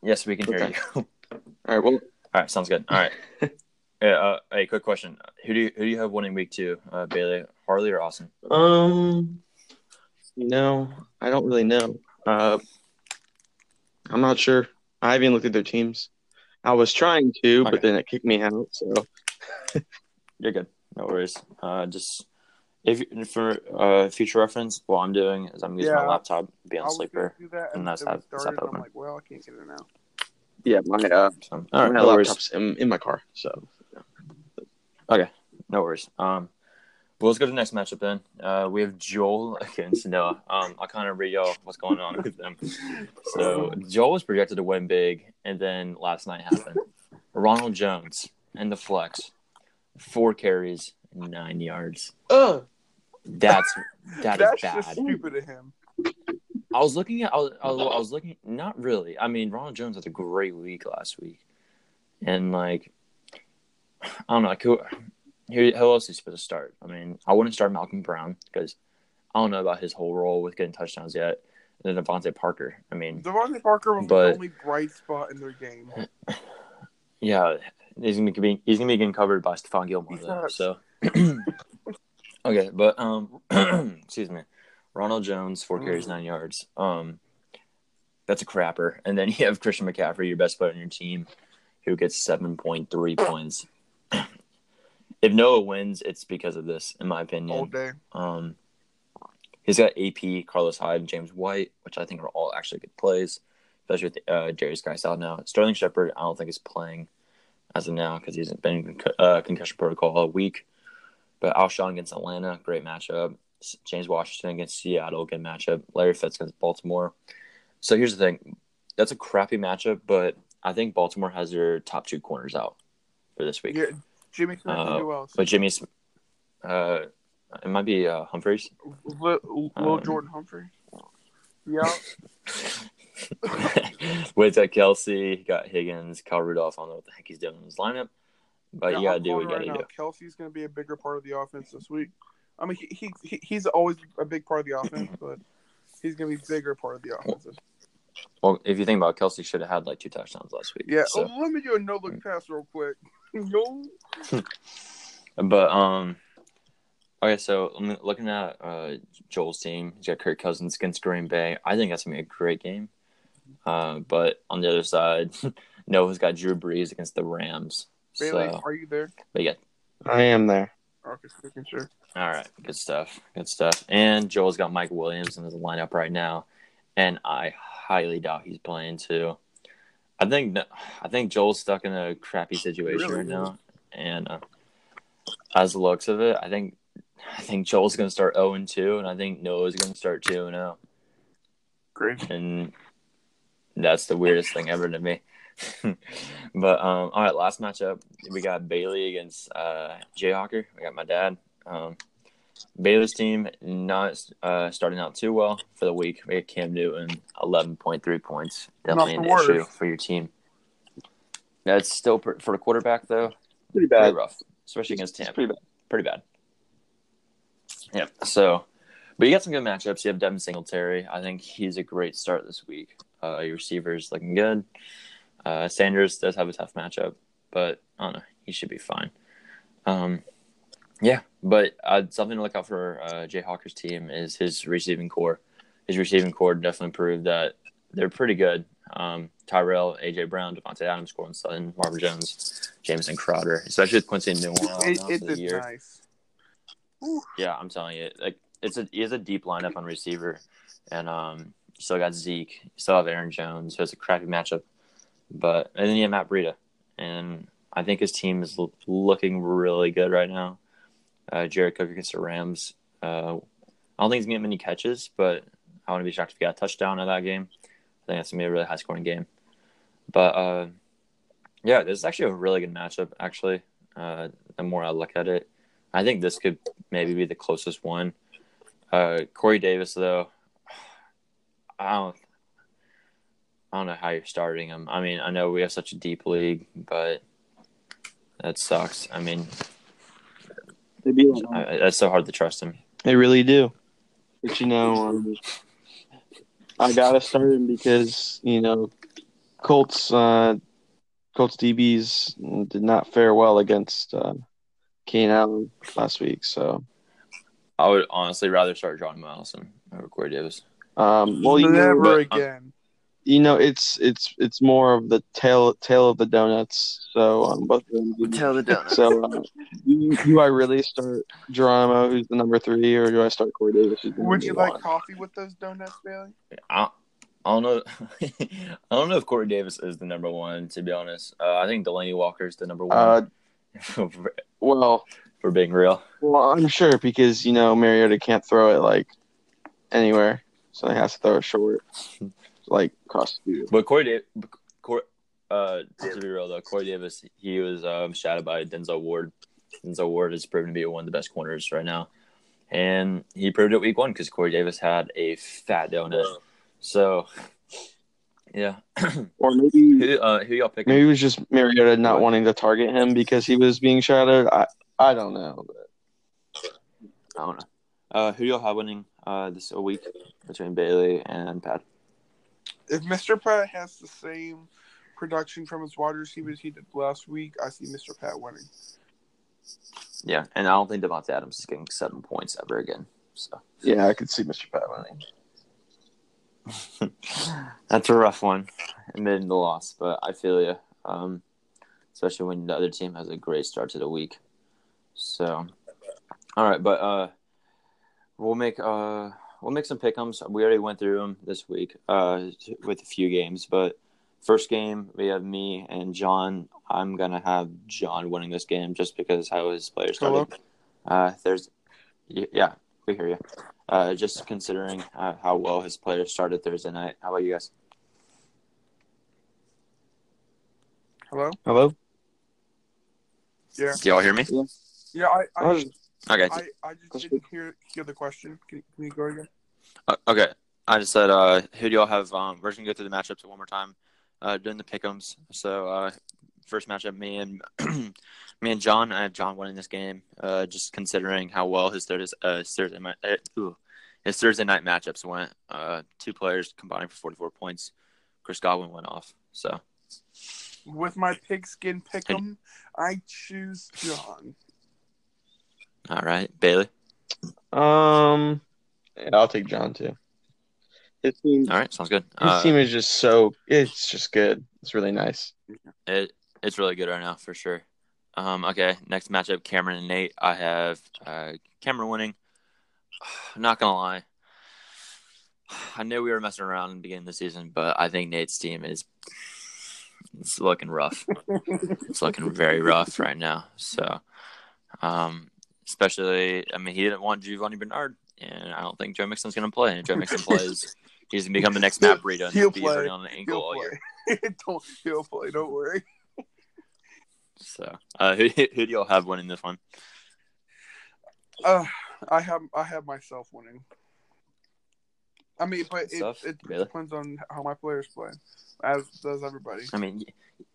S2: Yes, we can hear
S1: Okay.
S2: you. [LAUGHS]
S1: All right. Well,
S2: All right, sounds good. All right. [LAUGHS] Yeah. Uh, hey, quick question. Who do you who do you have winning week two? Uh, Bailey, Harley, or Austin?
S1: um, you know, I don't really know. Uh, I'm not sure. I haven't looked at their teams. I was trying to,
S2: Okay.
S1: but then it kicked me out. So [LAUGHS]
S2: You're good. No worries. Uh, just if for uh future reference, what I'm doing is I'm using my laptop, be
S3: I
S2: on sleeper.
S3: that,
S2: and
S3: and
S2: that's
S3: then
S2: how- that's
S3: started,
S2: how
S3: and I'm
S2: open.
S3: like, well, I can't get it now.
S1: Yeah, my uh,
S2: So, all right,
S1: my
S2: no worries.
S1: laptop's in, in my car. So okay,
S2: No worries. Um, well, let's go to the next matchup then. Uh, we have Joel against Noah. Um, I'll kind of read y'all what's going on with them. So Joel was projected to win big, and then last night happened. Ronald Jones and the flex, four carries, nine yards.
S1: uh,
S2: That's that is
S3: That's just
S2: bad.
S3: stupid of him.
S2: I was looking at. I was, I was, looking. Not really. I mean, Ronald Jones had a great week last week, and like, I don't know. Like, who, who who else is he supposed to start? I mean, I wouldn't start Malcolm Brown because I don't know about his whole role with getting touchdowns yet. And then DeVante Parker. I mean,
S3: DeVante Parker was
S2: But-
S3: the only bright spot in their game. [LAUGHS]
S2: yeah, he's gonna be he's gonna be getting covered by Stephon Gilmore though. So, [CLEARS THROAT] okay, but um, [CLEARS THROAT] excuse me, Ronald Jones four carries nine yards. Um, that's a crapper. [LAUGHS] And then you have Christian McCaffrey, your best player on your team, who gets seven point three points. if Noah wins, it's because of this, in my opinion.
S3: all day.
S2: Um, he's got AP, Carlos Hyde, and James White, which I think are all actually good plays, especially with uh, Derrius Guice out now. Sterling Shepard, I don't think is playing as of now because he hasn't been in con- uh, concussion protocol all week. But Alshon against Atlanta, great matchup. James Washington against Seattle, good matchup. Larry Fitz against Baltimore. So here's the thing. That's a crappy matchup, but I think Baltimore has their top two corners out for this week.
S3: Yeah, Jimmy Smith
S2: Uh,
S3: and who else?
S2: But Jimmy's, uh, it might be uh, Humphreys.
S3: Lil
S2: um,
S3: Jordan Humphrey. Yeah, [LAUGHS]
S2: With uh, Kelce, got Higgins, Kyle Rudolph. I don't know what the heck he's doing in his lineup, but
S3: yeah,
S2: you gotta do what you
S3: it
S2: gotta
S3: right
S2: do.
S3: now. Kelce's going to be a bigger part of the offense this week. I mean, he, he, he he's always a big part of the offense, [LAUGHS] but he's going to be a bigger part of the offense.
S2: Well, if you think about it, Kelce, should have had like two touchdowns last week.
S3: Yeah.
S2: so-
S3: Oh, let me do a no look pass real quick. [LAUGHS] no. [LAUGHS]
S2: But um, okay. So I'm looking at uh Joel's team. He's got Kirk Cousins against Green Bay. I think that's gonna be a great game. Uh, but on the other side, Noah's got Drew Brees against the Rams.
S3: Bailey,
S2: So,
S3: are you there?
S2: but yeah,
S1: I am there.
S3: Okay, just making sure.
S2: All right, good stuff, good stuff. And Joel's got Mike Williams in his lineup right now, and I highly doubt he's playing too. I think I think Joel's stuck in a crappy situation
S3: really
S2: right now, and uh, as the looks of it, I think I think Joel's going to start zero and two, and I think Noah's going to start two and zero,
S3: Great.
S2: and that's the weirdest thing ever to me. [LAUGHS] but um, all right, last matchup we got Bailey against uh, Jayhawker. We got my dad. Um, Bailey's team not uh, starting out too well for the week. We had Cam Newton, eleven point three points. Definitely an issue for your team. That's still per- for the quarterback though.
S1: Pretty
S2: Pretty
S1: bad.
S2: rough, especially against
S1: It's
S2: Tampa.
S1: pretty bad.
S2: Pretty bad. Yeah. So, but you got some good matchups. You have Devin Singletary. I think he's a great start this week. Uh, your receivers looking good. Uh, Sanders does have a tough matchup, but I don't know. He should be fine. Um, yeah, but uh, something to look out for uh, Jay Hawker's team is his receiving core. His receiving core definitely proved that they're pretty good. Um, Tyrell, AJ Brown, Davante Adams, Courtland Sutton, Marvin Jones, Jamison Crowder, especially with Quincy Newell
S3: It,
S2: the year.
S3: nice.
S2: Yeah, I'm telling you, like it's a it's a deep lineup on receiver, and um, you still got Zeke, you still have Aaron Jones, so it's a crappy matchup. But and then you have Matt Breida, and I think his team is looking really good right now. Uh, Jared Cook against the Rams. Uh, I don't think he's gonna get many catches, but I wouldn't be shocked if he got a touchdown in that game. I think that's gonna be a really high scoring game. But uh, yeah, this is actually a really good matchup. Actually, uh, the more I look at it, I think this could maybe be the closest one. Uh, Corey Davis, though, I don't, I don't know how you're starting him. I mean, I know we have such a deep league, but that sucks. I mean,
S1: They beat them.
S2: I, that's so hard to trust him.
S1: They really do. But you know, um, I gotta start him because you know, Colts, uh, Colts DBs did not fare well against uh, Keenan Allen last week. So,
S2: I would honestly rather start John Allison over Corey Davis.
S1: um, well, you
S3: Never
S1: know,
S2: but,
S3: again.
S1: You know, it's it's it's more of the tail tail of the donuts. So, um, both of them. do-
S2: the donuts.
S1: So, uh, do, do I really start Geronimo, who's the number three, or do I start Corey Davis?
S3: Would
S1: number
S3: you
S1: one?
S3: like coffee with those donuts, Bailey?
S2: I, I don't know. [LAUGHS] I don't know if Corey Davis is the number one. To be honest, uh, I think Delanie Walker is the number one.
S1: Uh,
S2: for, [LAUGHS]
S1: well,
S2: for being real.
S1: Well, I'm sure because you know Mariota can't throw it like anywhere, so he has to throw it short, [LAUGHS] like across the field.
S2: But Corey, Davis, Corey, uh, to be real though, Corey Davis, he was um, shadowed by Denzel Ward. Denzel Ward has proven to be one of the best corners right now, and he proved it week one because Corey Davis had a fat donut. So, yeah, [CLEARS THROAT]
S1: Or maybe
S2: who, uh, who y'all picking?
S1: maybe it was just Mariota not wanting to target him because he was being shadowed. I I don't know. But
S2: I don't know. Uh, who y'all have winning uh, this a week between Bailey and Pat?
S3: If Mr. Pat has the same production from his wide receivers he did last week, I see Mr. Pat winning.
S2: Yeah, and I don't think Davante Adams is getting seven points ever again. So
S1: yeah, I could see Mr. Pat winning. [LAUGHS]
S2: that's a rough one, admitting the loss, but I feel you. Um, especially when the other team has a great start to the week. So, all right, but uh, we'll make uh we'll make some pickums. We already went through them this week uh with a few games, but first game we have me and John. I'm gonna have John winning this game just because how his players started.
S3: Hello?
S2: Uh, there's, yeah, we hear you. Uh, just considering uh, how well his players started Thursday night. How about you guys?
S3: Hello.
S1: Hello.
S3: Yeah.
S2: Do y'all hear me?
S3: Yeah. I.
S1: I
S3: I,
S1: was-
S2: Okay.
S3: I, I just didn't hear hear the question. Can, can you go again?
S2: Uh, okay. I just said, uh, who do y'all have? Um, we're just gonna go through the matchups one more time. Uh, doing the pickums. So, uh, first matchup, me and [CLEARS THROAT] me and John. I have John winning this game. Uh, just considering how well his Thursday, uh, his Thursday, night- uh, ooh, his Thursday night matchups went. Uh, two players combining for 44 points. Chris Godwin went off. So,
S3: With my pigskin pick'em, I choose John.
S2: All right, Bailey.
S1: Um, yeah, I'll take John too. His team,
S2: All right, sounds good.
S1: his
S2: Uh,
S1: team is just so it's just good. It's really nice.
S2: It it's really good right now for sure. Um, okay, next matchup, Cameron and Nate. I have uh, Cameron winning. [SIGHS] Not gonna lie, [SIGHS] I knew we were messing around in the beginning of the season, but I think Nate's team is it's looking rough. it's looking very rough right now. So, um, especially, I mean, he didn't want Giovani Bernard, and I don't think Joe Mixon's gonna play. And if Joe Mixon [LAUGHS] plays, he's gonna become the next Matt Breida and
S3: He'll
S2: be
S3: play.
S2: on an ankle
S3: He'll
S2: all year. [LAUGHS]
S3: don't he'll play. Don't worry.
S2: So, uh, who, who do y'all have winning this one?
S3: Uh, I have I have myself winning. I mean, but it,
S2: Stuff?
S3: it
S2: Really?
S3: depends on how my players play, as does everybody.
S2: I mean,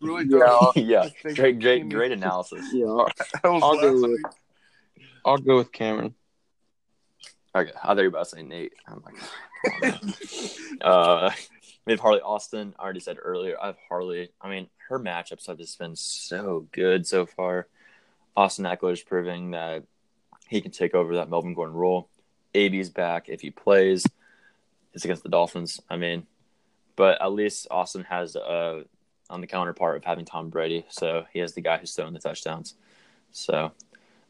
S3: Really
S1: Yeah. [LAUGHS]
S2: yeah, great, great, great analysis.
S1: Yeah, I'll,
S3: That was
S1: I'll go with-
S3: week.
S1: I'll go with Cameron.
S2: Okay, I thought you were about to say Nate. I'm like, uh, have Harley Austin. I already said earlier. I have Harley. I mean, her matchups have just been so good so far. Austin Ekeler is proving that he can take over that Melvin Gordon role. AB's back if he plays. It's against the Dolphins. I mean, but at least Austin has uh on the counterpart of having Tom Brady, so he has the guy who's throwing the touchdowns. So,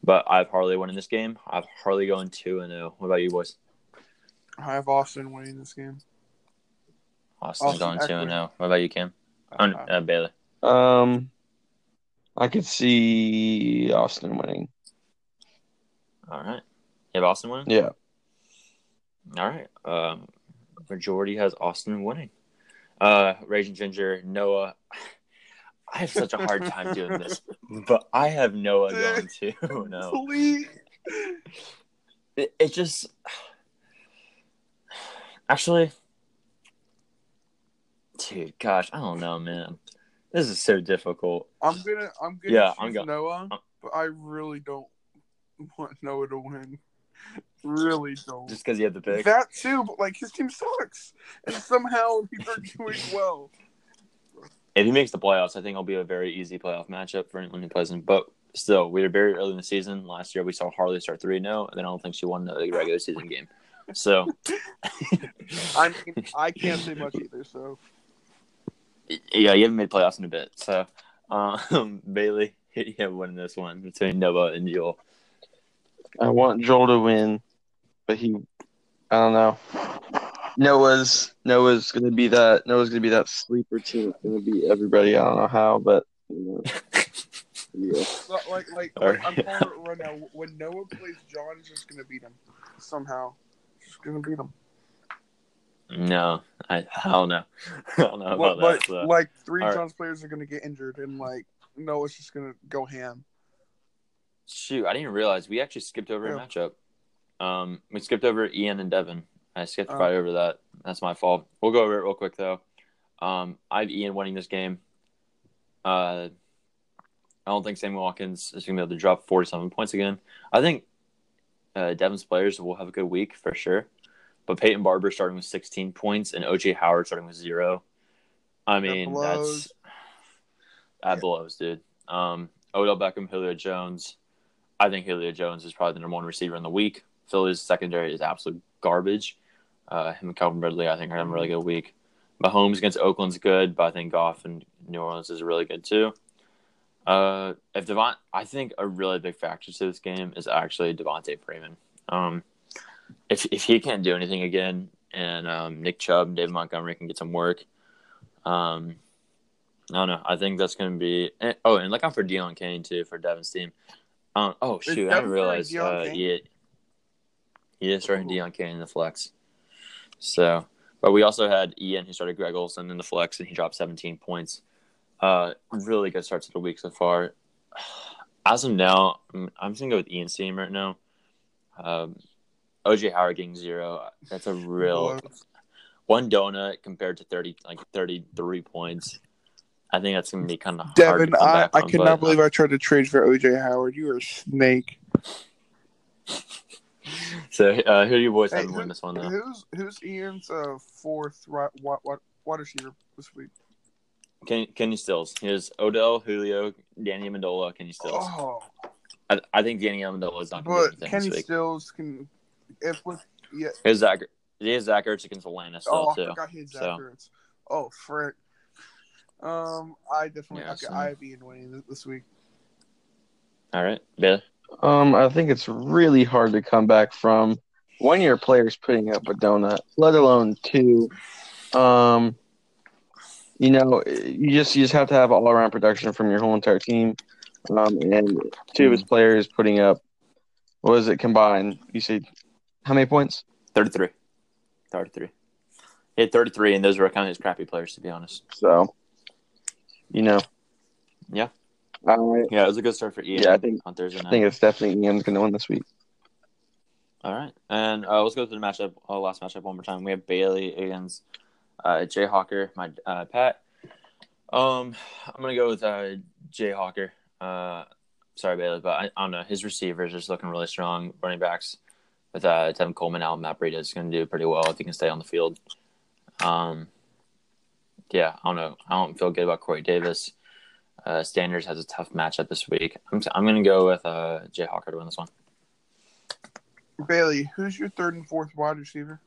S2: but I have Harley winning this game. I have Harley going two and zero. What about you boys?
S3: I have Austin winning this game.
S2: Austin,
S3: Austin
S2: going two
S3: Ekeler.
S2: and zero. What about you, Cam? Oh,
S3: Uh,
S2: uh, Bailey.
S1: Um, I could see Austin winning.
S2: All right. You have Austin winning.
S1: Yeah.
S2: All right. Um, majority has Austin winning. Uh, Raging Ginger, Noah. I have such a hard time doing this, [LAUGHS] but I have Noah going too. [LAUGHS] No,
S3: Please.
S2: it, it just actually, dude. Gosh, I don't know, man. This is so difficult.
S3: I'm gonna I'm gonna
S2: Yeah,
S3: choose
S2: I'm go-
S3: Noah,
S2: I'm-
S3: but I really don't want Noah to win. Really don't.
S2: Just because you have the pick.
S3: That too, but like his team sucks, and somehow they're doing well.
S2: If he makes the playoffs, I think it'll be a very easy playoff matchup for anyone who plays him. But still, we were very early in the season. Last year, we saw Harley start 3 0, and then I don't think she won the regular season game. So, [LAUGHS]
S3: I mean, I can't say much either. So
S2: yeah, you haven't made playoffs in a bit. So, um, [LAUGHS] Bailey, [LAUGHS] you have winning this one between Noah and Joel.
S1: I want Joel to win, but he, I don't know. Noah's Noah's gonna be that Noah's gonna be that sleeper team. It's gonna be everybody. I don't know how, but you know, [LAUGHS] yeah.
S3: but, like like,
S2: All
S3: like I'm
S2: right.
S3: calling it right now. When Noah plays John, he's just gonna beat him somehow. Just gonna beat him.
S2: No, I, I don't know. [LAUGHS] I don't know
S3: But,
S2: about
S3: but
S2: that. So.
S3: like three
S2: All right.
S3: John's players are gonna get injured, and like Noah's just gonna go ham.
S2: Shoot, I didn't even realize we actually skipped over a matchup. Um, we skipped over Ian and Devin. I skipped
S3: Oh.
S2: right over that. That's my fault. We'll go over it real quick though. Um, I have Ian winning this game. Uh, I don't think Sammy Watkins is going to be able to drop 47 points again. I think uh, Devin's players will have a good week for sure. But Peyton Barber starting with 16 points and OJ Howard starting with zero. I mean,
S3: blows.
S2: that's that blows, dude. Um, Odell Beckham, Julio Jones. I think Julio Jones is probably the number one receiver in the week. Philly's secondary is absolute garbage. Uh, him and Calvin Ridley, I think, are having a really good week. Mahomes against Oakland's good, but I think Goff and New Orleans is really good too. Uh, if Devon, I think a really big factor to this game is actually Devonta Freeman. Um, if if he can't do anything again, and um, Nick Chubb and David Montgomery can get some work, um, I don't know. I think that's going to be. and- Oh, and look out for Dion Kane too for Devin's team. Um, oh shoot, I didn't realize. Uh,
S3: Kane?
S2: he, is starting. Dion Kane in the flex. So, but we also had Ian who started Greg Olsen in the flex, and he dropped 17 points. Uh, really good start to the week so far. [SIGHS] As of now, I'm, I'm just gonna go with Ian's team right now. Um, OJ Howard getting zero. That's a real one donut compared to 30 like 33 points. I think that's gonna be kind of hard
S3: Devin, I, I
S2: from,
S3: cannot
S2: but-
S3: believe I tried to trade for OJ Howard. You are a snake. [LAUGHS] [LAUGHS]
S2: So, uh, who you boys
S3: Hey,
S2: have to
S3: who-
S2: win this one though?
S3: who's who's Ian's uh, fourth right, wide, wide, wide receiver this week?
S2: Kenny, Kenny Stills. He has Odell, Julio, Danny Amendola, Kenny Stills.
S3: Oh,
S2: I, I think Danny Amendola is not going to
S3: but Kenny. Stills can. If with yeah.
S2: He has Zach. He has Zach Ertz against Atlanta still
S3: Oh, I
S2: too.
S3: forgot he had Zach
S2: so.
S3: Ertz. Oh, frick. Um, I definitely
S2: Yeah,
S3: okay,
S2: so-
S3: I have Ian winning this, week.
S2: All right, Bailey.
S1: Um, I think it's really hard to come back from one year players putting up a donut, let alone two. Um, you know, you just you just have to have all around production from your whole entire team. Um, and two of his players putting up what was it combined? You see, how many points?
S2: 33. 33. He had 33, and those were kind of his crappy players, to be honest.
S1: So, you know,
S2: Yeah.
S1: I
S2: Yeah, it was a good start for Ian
S1: Yeah, I think-
S2: on Thursday
S1: I think it's definitely Ian's going to win this week.
S2: All right, and uh, let's go through the matchup. Uh, last matchup one more time. We have Bailey against uh, Jay Hawker, my uh, Pat. Um, I'm gonna go with uh, Jay Hawker. Uh, sorry, Bailey, but I, I don't know. His receivers are just looking really strong. Running backs with uh, Tevin Coleman out, Matt Breida is gonna do pretty well if he can stay on the field. Um, yeah, I don't know. I don't feel good about Corey Davis. Uh, Standards has a tough matchup this week. I'm I'm gonna go with uh, Jay Hawker to win this one.
S3: Bailey, who's your third and fourth wide receiver?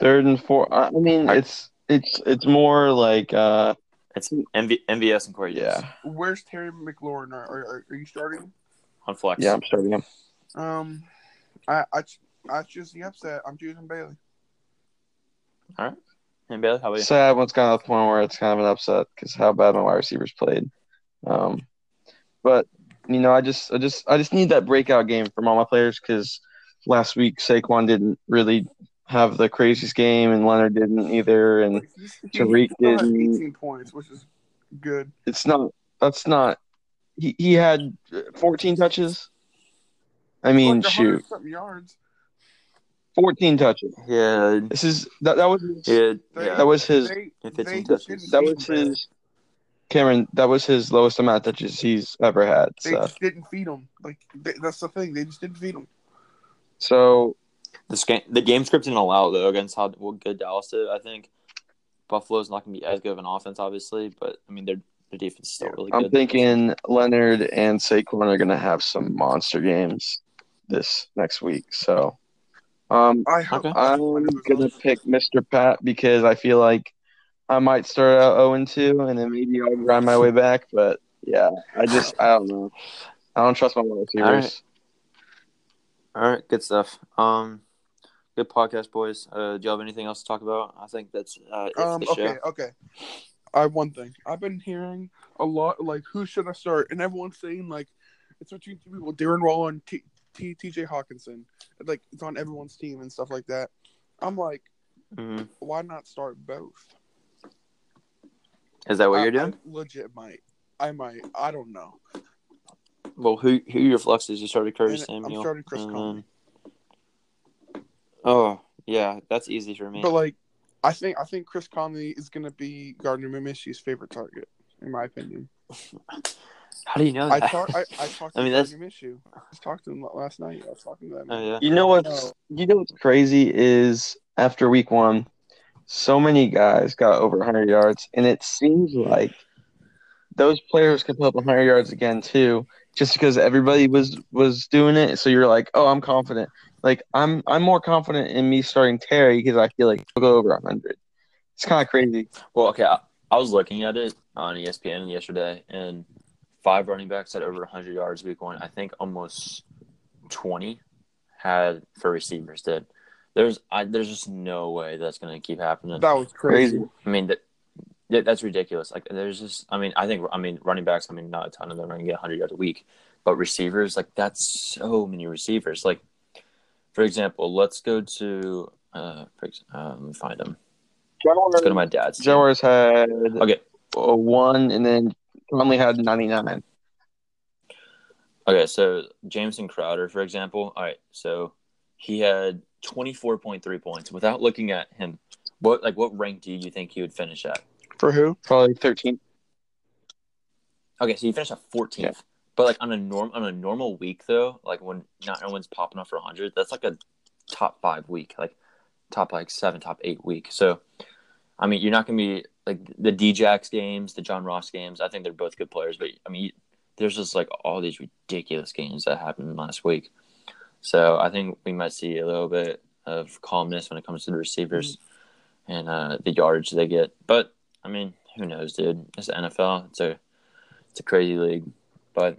S1: Third and four. I I mean,
S2: I-
S1: it's it's it's more like uh,
S2: It's MV, MVS and Corey
S1: yeah,
S3: Where's Terry McLaurin? Are, are, are you starting?
S2: on flex.
S1: yeah. I'm starting him.
S3: Um, I I I choose the upset. I'm choosing Bailey.
S2: And Bailey, how about you?
S1: Sad one's kind of the point where it's kind of an upset because how bad my wide receivers played. Um, but you know, I just, I just, I just need that breakout game from all my players because last week Saquon didn't really have the craziest game and Leonard didn't either, and
S3: Like, he's- he Tarik
S1: didn't-
S3: 18 points, which is good.
S1: it's not. That's not. He he had 14 touches. I mean,
S3: Like
S1: shoot,
S3: yards.
S1: 14 touches.
S2: Yeah,
S1: This is that. That was his,
S2: yeah, yeah.
S1: that was his
S3: They,
S2: 15
S3: they
S2: touches.
S1: that was
S3: him,
S1: his Cameron. That was his lowest amount of touches he's ever had.
S3: They
S1: So
S3: just didn't feed him. Like they, that's the thing. They just didn't feed him.
S1: so
S2: The, sca- the game script didn't allow though against how well, good Dallas did. I think Buffalo's not going to be as good of an offense, obviously, but I mean their their defense is still really good.
S1: I'm thinking Leonard and Saquon are going to have some monster games this next week. So, um,
S3: I hope.
S2: Okay.
S1: I'm going to pick Mr. Pat because I feel like I might start out 0 2 and then maybe I'll grind my way back. But yeah, I just, I don't know. I don't trust my wide receivers.
S2: All right, good stuff. Um, good podcast, boys. Uh, do you have anything else to talk about? I think that's uh, it
S3: Um.
S2: the
S3: Okay.
S2: show.
S3: Okay. I have one thing. I've been hearing a lot. Like, who should I start? And everyone's saying like, it's between two people: Darren Waller and T. T. T.J. Hockenson. Like, it's on everyone's team and stuff like that. I'm like,
S2: hmm
S3: why not start both?
S2: Is that what
S3: I-
S2: you're doing?
S3: I legit might. I might. I don't know.
S2: Well, who who your fluxes? You started Curtis
S3: And I'm starting Chris
S2: and
S3: Conley.
S2: Oh yeah, that's easy for me.
S3: But like, I think I think Chris Conley is gonna be Gardner Minshew's favorite target, in my opinion. [LAUGHS]
S2: How do you know
S3: I
S2: that? [LAUGHS]
S3: talked. I, I talked
S2: I mean, that's-
S3: Gardner Minshew. I just talked to him last night. I was talking to him.
S2: oh yeah.
S1: You know what's, you know what's crazy is after week one, so many guys got over 100 yards, and it seems like those players could put up 100 yards again too, just because everybody was was doing it. So you're like, oh, I'm confident. Like I'm I'm more confident in me starting Terry because I feel like he'll go over 100. It's kind of crazy.
S2: Well, okay. I, I was looking at it on ESPN yesterday, and five running backs had over 100 yards week one. I think almost 20 had for receivers did. There's I, there's just no way that's going to keep happening.
S3: That was crazy.
S1: Crazy.
S2: I mean that. Yeah, that's ridiculous. Like, there's just, I mean, I think, I mean, running backs. I mean, not a ton of them are going to get 100 yards a week. But receivers, like that's so many receivers. Like, for example, let's go to uh, for ex- uh let me find them. Let's go to my dad's. team.
S1: Jaguars had
S2: Okay,
S1: one, and then Conley had 99.
S2: Okay, so Jameson Crowder, for example. All right, so he had twenty four point three points. Without looking at him, what like what rank do you think he would finish at?
S3: For who?
S1: Probably 13.
S2: Okay, so he finished at fourteenth.
S1: Yeah.
S2: But like on a norm on a normal week though, like when not everyone's popping up for hundred, that's like a top five week, like top like seven, top eight week. So, I mean, you're not gonna be like the Djax games, the John Ross games. I think they're both good players, but I mean, there's just like all these ridiculous games that happened last week. So I think we might see a little bit of calmness when it comes to the receivers and uh, the yardage they get. But I mean, who knows, dude? It's the NFL. It's a it's a crazy league. But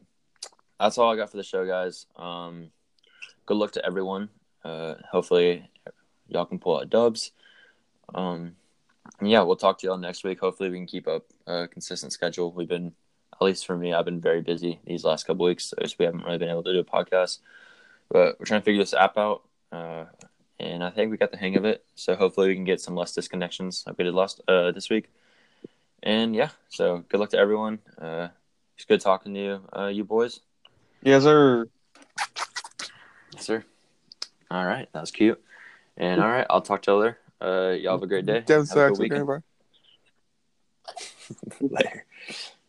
S2: that's all I got for the show, guys. Um, good luck to everyone. Uh, hopefully, y'all can pull out dubs. Um, yeah, we'll talk to y'all next week. Hopefully, we can keep up a consistent schedule. We've been, at least for me, I've been very busy these last couple weeks, so we haven't really been able to do a podcast. But we're trying to figure this app out, uh, and I think we got the hang of it. So hopefully, we can get some less disconnections like we did last uh, this week. And yeah, so good luck to everyone. Uh, it's good talking to you, uh, you boys.
S1: Yes, sir.
S2: Yes, sir. All right, that was cute. And all right, I'll talk to you later. Uh, y'all have a great day.
S3: Devin
S2: Have a good
S3: Sachs. Okay,
S2: weekend.
S3: bye.
S2: later. [LAUGHS]